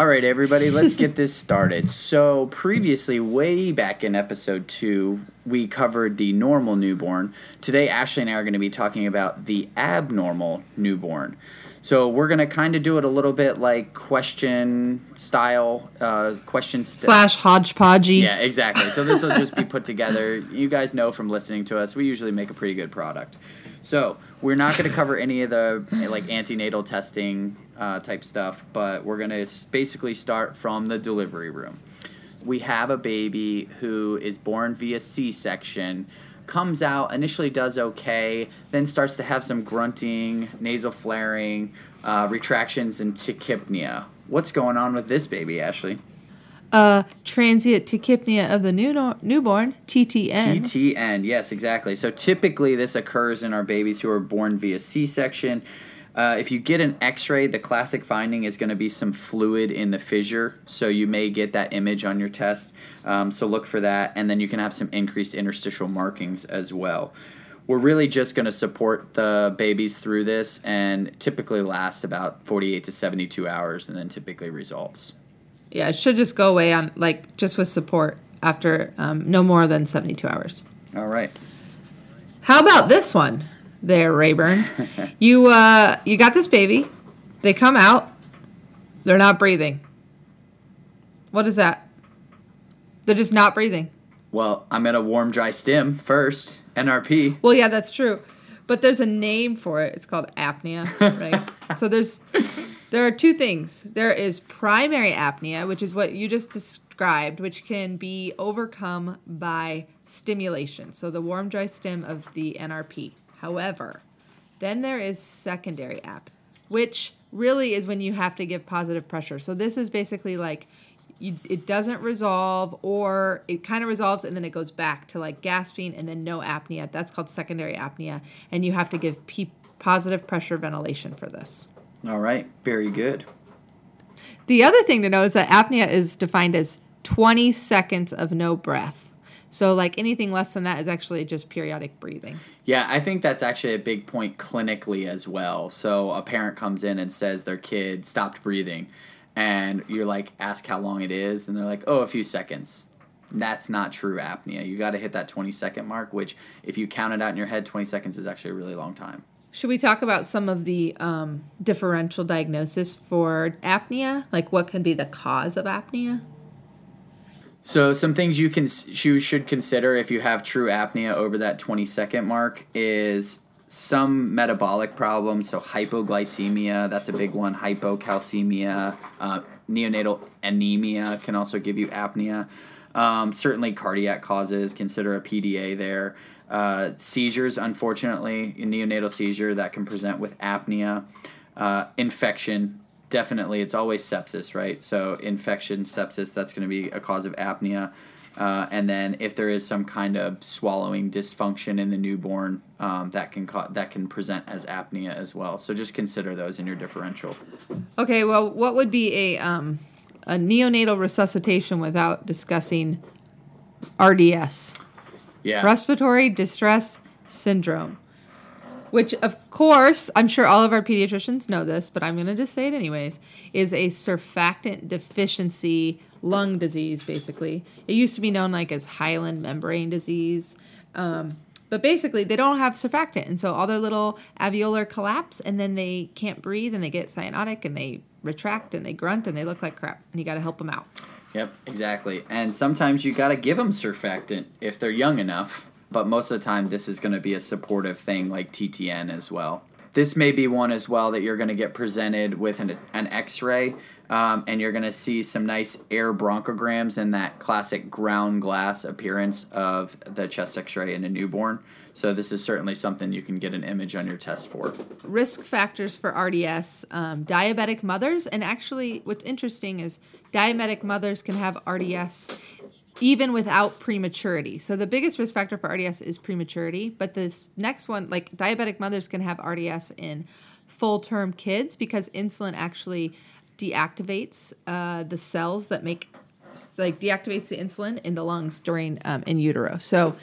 All right, everybody, let's get this started. So, previously, way back in episode two, we covered the normal newborn. Today, Ashley and I are going to be talking about the abnormal newborn. So, we're going to kind of do it a little bit like question style, uh, question st- Slash hodgepodgey. Yeah, exactly. So, this will just be put together. You guys know from listening to us, we usually make a pretty good product. So, we're not going to cover any of the like antenatal testing uh, type stuff, but we're going to basically start from the delivery room. We have a baby who is born via C section, comes out, initially does okay, then starts to have some grunting, nasal flaring, uh, retractions, and tachypnea. What's going on with this baby, Ashley? Uh, transient tachypnea of the new newborn, TTN. TTN, yes, exactly. So typically this occurs in our babies who are born via C section. Uh, if you get an x-ray the classic finding is going to be some fluid in the fissure so you may get that image on your test um, so look for that and then you can have some increased interstitial markings as well we're really just going to support the babies through this and typically lasts about 48 to 72 hours and then typically resolves yeah it should just go away on like just with support after um, no more than 72 hours all right how about this one there, Rayburn. you uh, you got this baby. They come out. They're not breathing. What is that? They're just not breathing. Well, I'm at a warm dry stim first. NRP. Well, yeah, that's true. But there's a name for it. It's called apnea, right? so there's there are two things. There is primary apnea, which is what you just described, which can be overcome by stimulation. So the warm dry stim of the NRP. However, then there is secondary app, which really is when you have to give positive pressure. So this is basically like you, it doesn't resolve or it kind of resolves and then it goes back to like gasping and then no apnea. That's called secondary apnea and you have to give p- positive pressure ventilation for this. All right, very good. The other thing to know is that apnea is defined as 20 seconds of no breath. So, like anything less than that is actually just periodic breathing. Yeah, I think that's actually a big point clinically as well. So, a parent comes in and says their kid stopped breathing, and you're like, ask how long it is, and they're like, oh, a few seconds. That's not true apnea. You got to hit that 20 second mark, which, if you count it out in your head, 20 seconds is actually a really long time. Should we talk about some of the um, differential diagnosis for apnea? Like, what can be the cause of apnea? So some things you can you should consider if you have true apnea over that 20 second mark is some metabolic problems. So hypoglycemia, that's a big one. Hypocalcemia, uh, neonatal anemia can also give you apnea. Um, certainly cardiac causes. Consider a PDA there. Uh, seizures, unfortunately, neonatal seizure that can present with apnea. Uh, infection, definitely it's always sepsis, right? So infection, sepsis, that's going to be a cause of apnea. Uh, and then if there is some kind of swallowing dysfunction in the newborn, um, that can ca- that can present as apnea as well. So just consider those in your differential. Okay, well, what would be a um, a neonatal resuscitation without discussing RDS? Yeah. Respiratory distress syndrome which of course I'm sure all of our pediatricians know this, but I'm going to just say it anyways, is a surfactant deficiency lung disease. Basically, it used to be known like as hyaline membrane disease. Um, but basically, they don't have surfactant, and so all their little alveolar collapse, and then they can't breathe, and they get cyanotic, and they retract, and they grunt, and they look like crap, and you got to help them out. Yep, exactly. And sometimes you got to give them surfactant if they're young enough but most of the time this is going to be a supportive thing like TTN as well. This may be one as well that you're going to get presented with an, an x ray, um, and you're going to see some nice air bronchograms and that classic ground glass appearance of the chest x ray in a newborn. So, this is certainly something you can get an image on your test for. Risk factors for RDS um, diabetic mothers, and actually, what's interesting is diabetic mothers can have RDS even without prematurity. So the biggest risk factor for RDS is prematurity, but this next one, like diabetic mothers can have RDS in full term kids because insulin actually deactivates uh, the cells that make like deactivates the insulin in the lungs during um, in utero. So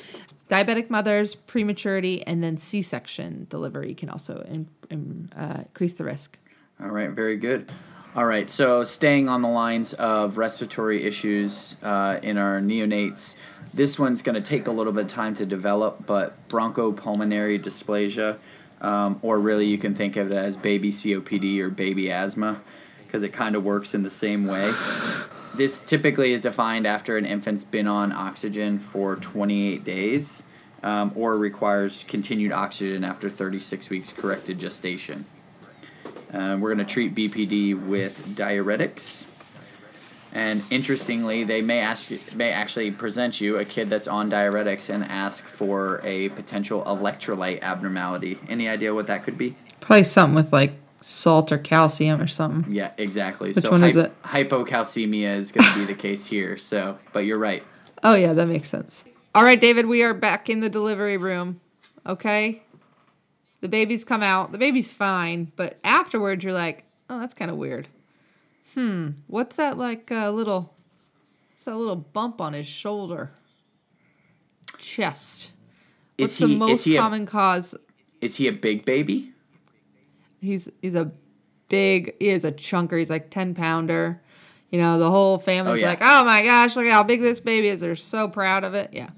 diabetic mothers, prematurity, and then C section delivery can also in, in, uh, increase the risk. All right, very good. All right, so staying on the lines of respiratory issues uh, in our neonates, this one's going to take a little bit of time to develop, but bronchopulmonary dysplasia, um, or really you can think of it as baby COPD or baby asthma, because it kind of works in the same way. This typically is defined after an infant's been on oxygen for 28 days, um, or requires continued oxygen after 36 weeks corrected gestation. Uh, we're going to treat BPD with diuretics. And interestingly, they may ask you, may actually present you a kid that's on diuretics and ask for a potential electrolyte abnormality. Any idea what that could be? Probably something with like salt or calcium or something. Yeah, exactly. Which so one is it? hypocalcemia is going to be the case here. So, but you're right. Oh yeah, that makes sense. All right, David, we are back in the delivery room. Okay? The baby's come out. The baby's fine, but afterwards you're like, "Oh, that's kind of weird." Hmm, what's that like a uh, little What's that little bump on his shoulder? Chest. What's Is the he most is he common a, cause? is he a big baby? He's he's a big he is a chunker. He's like 10 pounder. You know, the whole family's yeah. like, "Oh my gosh, look how big this baby is." They're so proud of it. Yeah.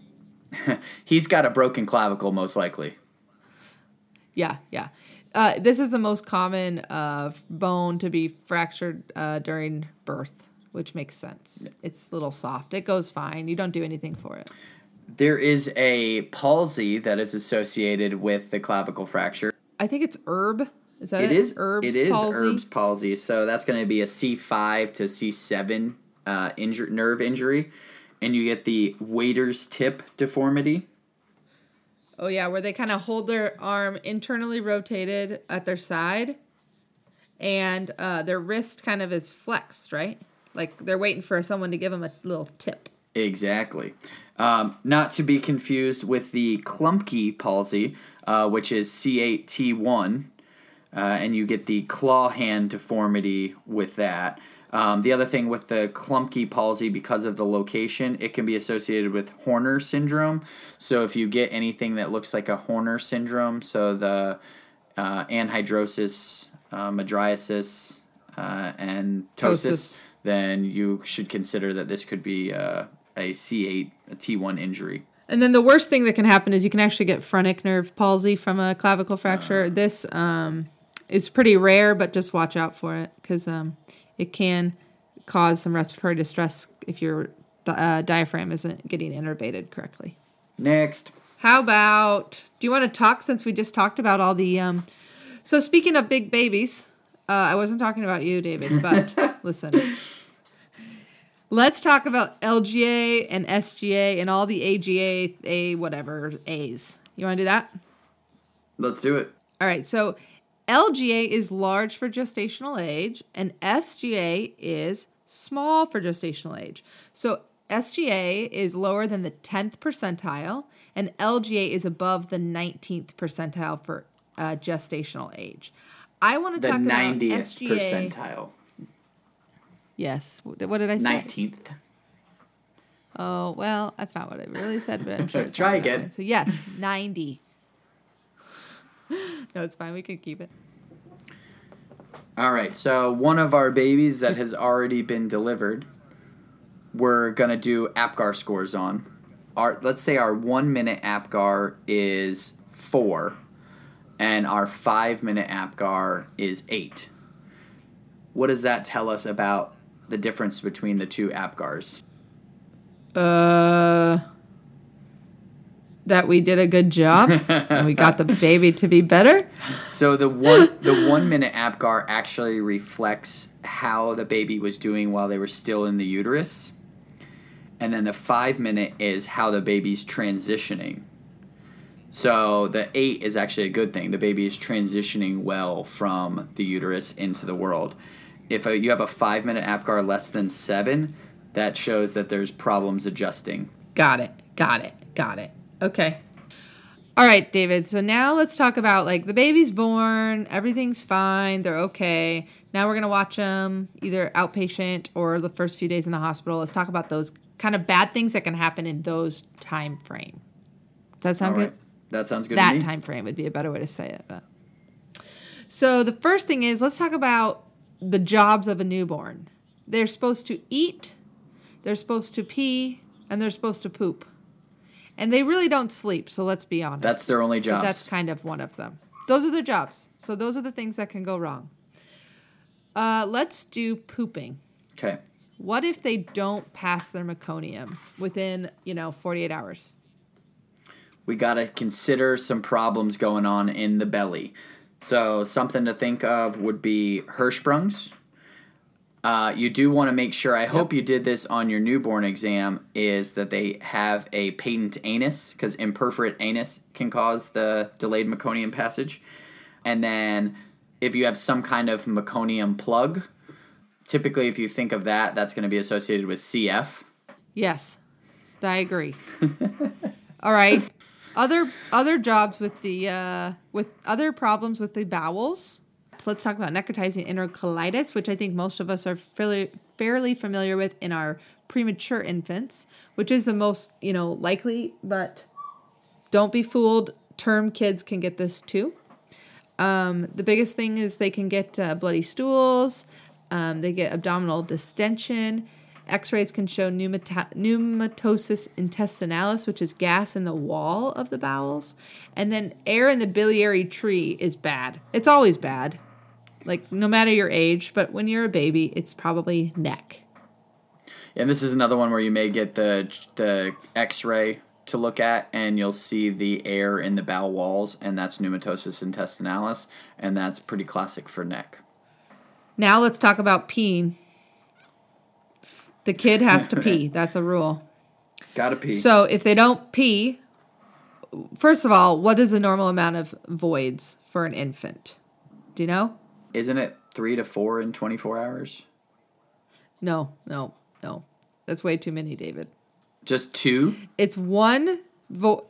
He's got a broken clavicle, most likely. Yeah, yeah. Uh, this is the most common uh, bone to be fractured uh, during birth, which makes sense. It's a little soft. It goes fine. You don't do anything for it. There is a palsy that is associated with the clavicle fracture. I think it's Erb. Is that It it? is Erb's It is palsy? Erb's palsy. So that's going to be a C five to C seven uh, injur- nerve injury, and you get the waiter's tip deformity. Oh yeah, where they kind of hold their arm internally rotated at their side, and uh, their wrist kind of is flexed, right? Like they're waiting for someone to give them a little tip. Exactly. Um, not to be confused with the Klumpke palsy, uh, which is C8T1, uh, and you get the claw hand deformity with that. Um, the other thing with the Klumpke palsy, because of the location, it can be associated with Horner syndrome. So if you get anything that looks like a Horner syndrome, so the uh, anhidrosis, uh, uh, and ptosis, Ptosis. then you should consider that this could be uh, a C8, a T1 injury. And then the worst thing that can happen is you can actually get phrenic nerve palsy from a clavicle fracture. this um, is pretty rare, but just watch out for it because um, it can cause some respiratory distress if your uh, diaphragm isn't getting innervated correctly. Next. How about? Do you want to talk since we just talked about all the? Um, so speaking of big babies, uh, I wasn't talking about you, David, but listen. Let's talk about LGA and SGA and all the AGA, A whatever A's. You want to do that? Let's do it. All right. So LGA is large for gestational age, and SGA is small for gestational age. So SGA is lower than the 10th percentile, and LGA is above the 19th percentile for uh, gestational age. I want to talk about 90th SGA. percentile. Yes. What what did I say? 19th. Oh, well, that's not what I really said, but I'm sure it's Try again. So, yes, 90. no, it's fine. We can keep it. All right, so one of our babies that has already been delivered, we're gonna do APGAR scores on. Our let's say our one minute APGAR is four, and our five minute APGAR is eight. What does that tell us about the difference between the two APGARs? Uh, that we did a good job and we got the baby to be better. So the one the one minute APGAR actually reflects how the baby was doing while they were still in the uterus. And then the five minute is how the baby's transitioning. So the eight is actually a good thing. The baby is transitioning well from the uterus into the world. If a, you have a five minute APGAR less than seven, that shows that there's problems adjusting. Got it. Got it. Got it. Okay. All right, David. So now let's talk about like the baby's born, everything's fine, they're okay. Now we're going to watch them either outpatient or the first few days in the hospital. Let's talk about those kind of bad things that can happen in those time frame. Does that sound All good? That sounds good to that time frame would be a better way to say it but so the first thing is let's talk about the jobs of a newborn. They're supposed to eat, they're supposed to pee, and they're supposed to poop. And they really don't sleep, so let's be honest. That's their only job. That's kind of one of them. Those are their jobs. So those are the things that can go wrong. Uh, let's do pooping. okay. What if they don't pass their meconium within, you know, 48 hours? we got to consider some problems going on in the belly. So, something to think of would be Hirschsprungs. Uh, you do want to make sure, I hope you did this on your newborn exam, is that they have a patent anus, because imperforate anus can cause the delayed meconium passage. And then if you have some kind of meconium plug, typically if you think of that, that's going to be associated with CF. Yes, I agree. All right. Other other jobs with the uh, with other problems with the bowels. So let's talk about necrotizing enterocolitis, which I think most of us are fairly fairly familiar with in our premature infants, which is the most you know likely. But don't be fooled. Term kids can get this too. Um, the biggest thing is they can get uh, bloody stools. Um, they get abdominal distension. X-rays can show pneumata- pneumatosis intestinalis, which is gas in the wall of the bowels, and then air in the biliary tree is bad. It's always bad, like no matter your age. But when you're a baby, it's probably NEC. And this is another one where you may get the the X-ray to look at, and you'll see the air in the bowel walls, and that's pneumatosis intestinalis, and that's pretty classic for NEC. Now let's talk about peeing. The kid has to pee. That's a rule. Gotta pee. So if they don't pee, first of all, what is a normal amount of voids for an infant? Do you know? Isn't it three to four in twenty four hours? No, no, no. That's way too many, David. Just two? It's one vo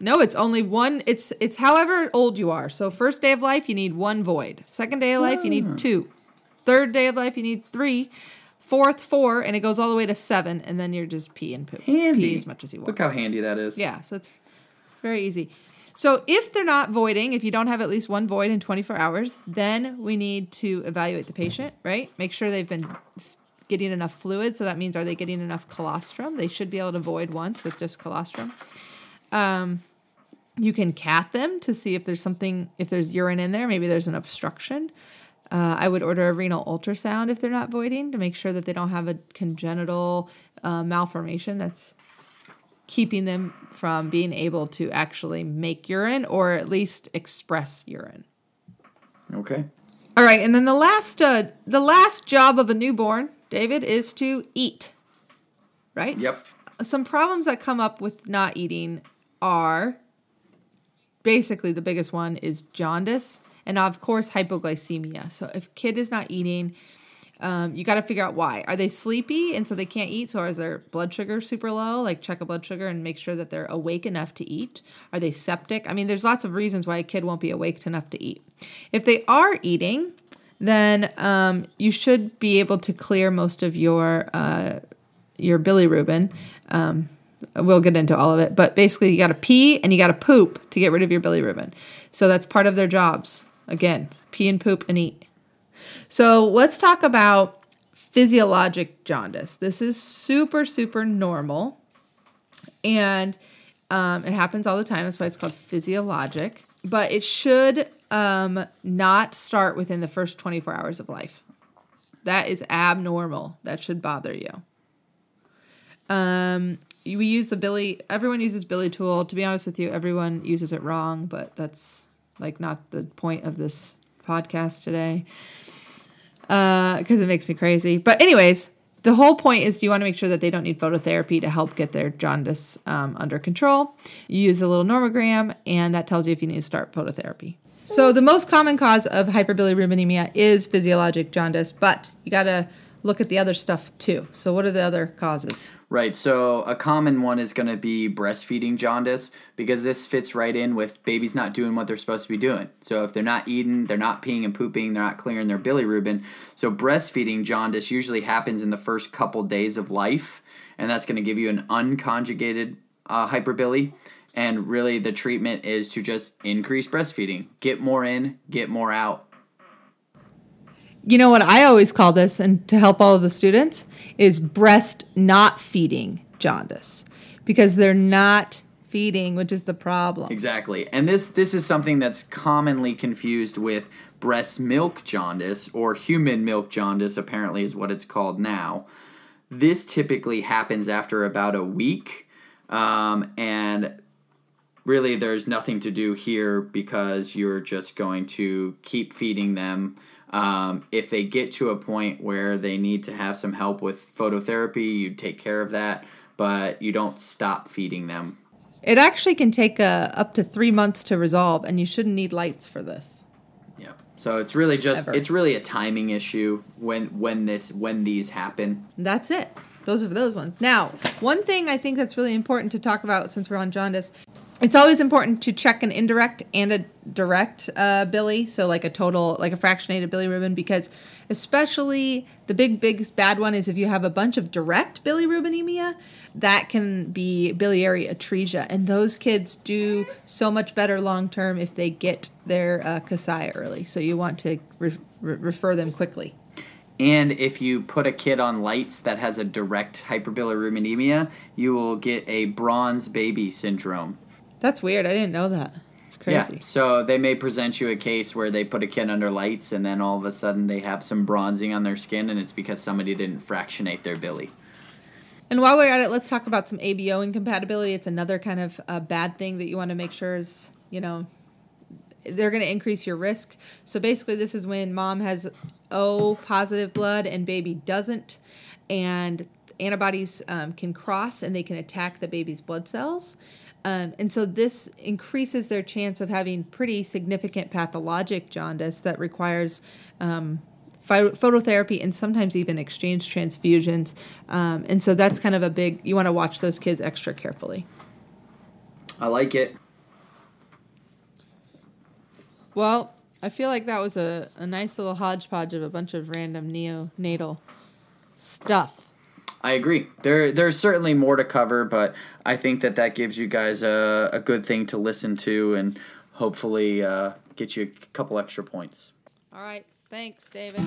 No, it's only one. It's it's however old you are. So first day of life, you need one void. Second day of life, you need ah. two. Third day of life, you need three. Fourth, four, and it goes all the way to seven, and then you're just pee and poop. Handy. Pee as much as you want. Look how handy that is. Yeah, so it's very easy. So if they're not voiding, if you don't have at least one void in 24 hours, then we need to evaluate the patient, right? Make sure they've been getting enough fluid. So that means are they getting enough colostrum? They should be able to void once with just colostrum. Um, you can cat them to see if there's something, if there's urine in there. Maybe there's an obstruction. Uh, I would order a renal ultrasound if they're not voiding to make sure that they don't have a congenital uh, malformation that's keeping them from being able to actually make urine or at least express urine. Okay. All right, and then the last uh, the last job of a newborn, David, is to eat. Right? Yep. Some problems that come up with not eating are basically the biggest one is jaundice and of course hypoglycemia. So if kid is not eating, um, you got to figure out why. Are they sleepy and so they can't eat? So is their blood sugar super low? Like check a blood sugar and make sure that they're awake enough to eat. Are they septic? I mean, there's lots of reasons why a kid won't be awake enough to eat. If they are eating, then um, you should be able to clear most of your uh, your bilirubin. Um, we'll get into all of it, but basically, you got to pee and you got to poop to get rid of your bilirubin. So that's part of their jobs. Again, pee and poop and eat. So let's talk about physiologic jaundice. This is super, super normal, and um, it happens all the time. That's why it's called physiologic. But it should um, not start within the first 24 hours of life. That is abnormal. That should bother you. Um, we use the Billy. Everyone uses BiliTool. To be honest with you, everyone uses it wrong, but that's like not the point of this podcast today because it makes me crazy. But anyways, the whole point is you want to make sure that they don't need phototherapy to help get their jaundice um, under control. You use a little nomogram, and that tells you if you need to start phototherapy. So the most common cause of hyperbilirubinemia is physiologic jaundice, but you got to look at the other stuff too. So what are the other causes? Right. So a common one is going to be breastfeeding jaundice because this fits right in with babies not doing what they're supposed to be doing. So if they're not eating, they're not peeing and pooping, they're not clearing their bilirubin. So breastfeeding jaundice usually happens in the first couple days of life, and that's going to give you an unconjugated uh, hyperbilly. And really, the treatment is to just increase breastfeeding, get more in, get more out. You know what I always call this, and to help all of the students, is breast not feeding jaundice because they're not feeding, which is the problem. Exactly. And this this is something that's commonly confused with breast milk jaundice or human milk jaundice apparently is what it's called now. This typically happens after about a week. Um, and really there's nothing to do here because you're just going to keep feeding them um, if they get to a point where they need to have some help with phototherapy, you take care of that, but you don't stop feeding them. It actually can take uh, up to three months to resolve, and you shouldn't need lights for this. Yeah. So it's really just Ever. it's really a timing issue when when this when these happen. That's it. Those are those ones. Now, one thing I think that's really important to talk about since we're on jaundice, it's always important to check an indirect and a direct uh, bili, so like a total, like a fractionated bilirubin, because especially the big, big bad one is if you have a bunch of direct bilirubinemia, that can be biliary atresia, and those kids do so much better long term if they get their uh, Kasai early. So you want to re- re- refer them quickly. And if you put a kid on lights that has a direct hyperbilirubinemia, you will get a bronze baby syndrome. That's weird. I didn't know that. It's crazy. Yeah. So they may present you a case where they put a kid under lights and then all of a sudden they have some bronzing on their skin and it's because somebody didn't fractionate their bili. And while we're at it, let's talk about some ABO incompatibility. It's another kind of uh, bad thing that you want to make sure is, you know, they're going to increase your risk. So basically, this is when mom has O positive blood and baby doesn't, and antibodies um, can cross and they can attack the baby's blood cells. Um, and so this increases their chance of having pretty significant pathologic jaundice that requires um, pho- phototherapy and sometimes even exchange transfusions. Um, and so that's kind of a big, you want to watch those kids extra carefully. I like it. Well, I feel like that was a, a nice little hodgepodge of a bunch of random neonatal stuff. I agree. There, there's certainly more to cover, but I think that that gives you guys a, a good thing to listen to and hopefully uh, get you a couple extra points. All right. Thanks, David.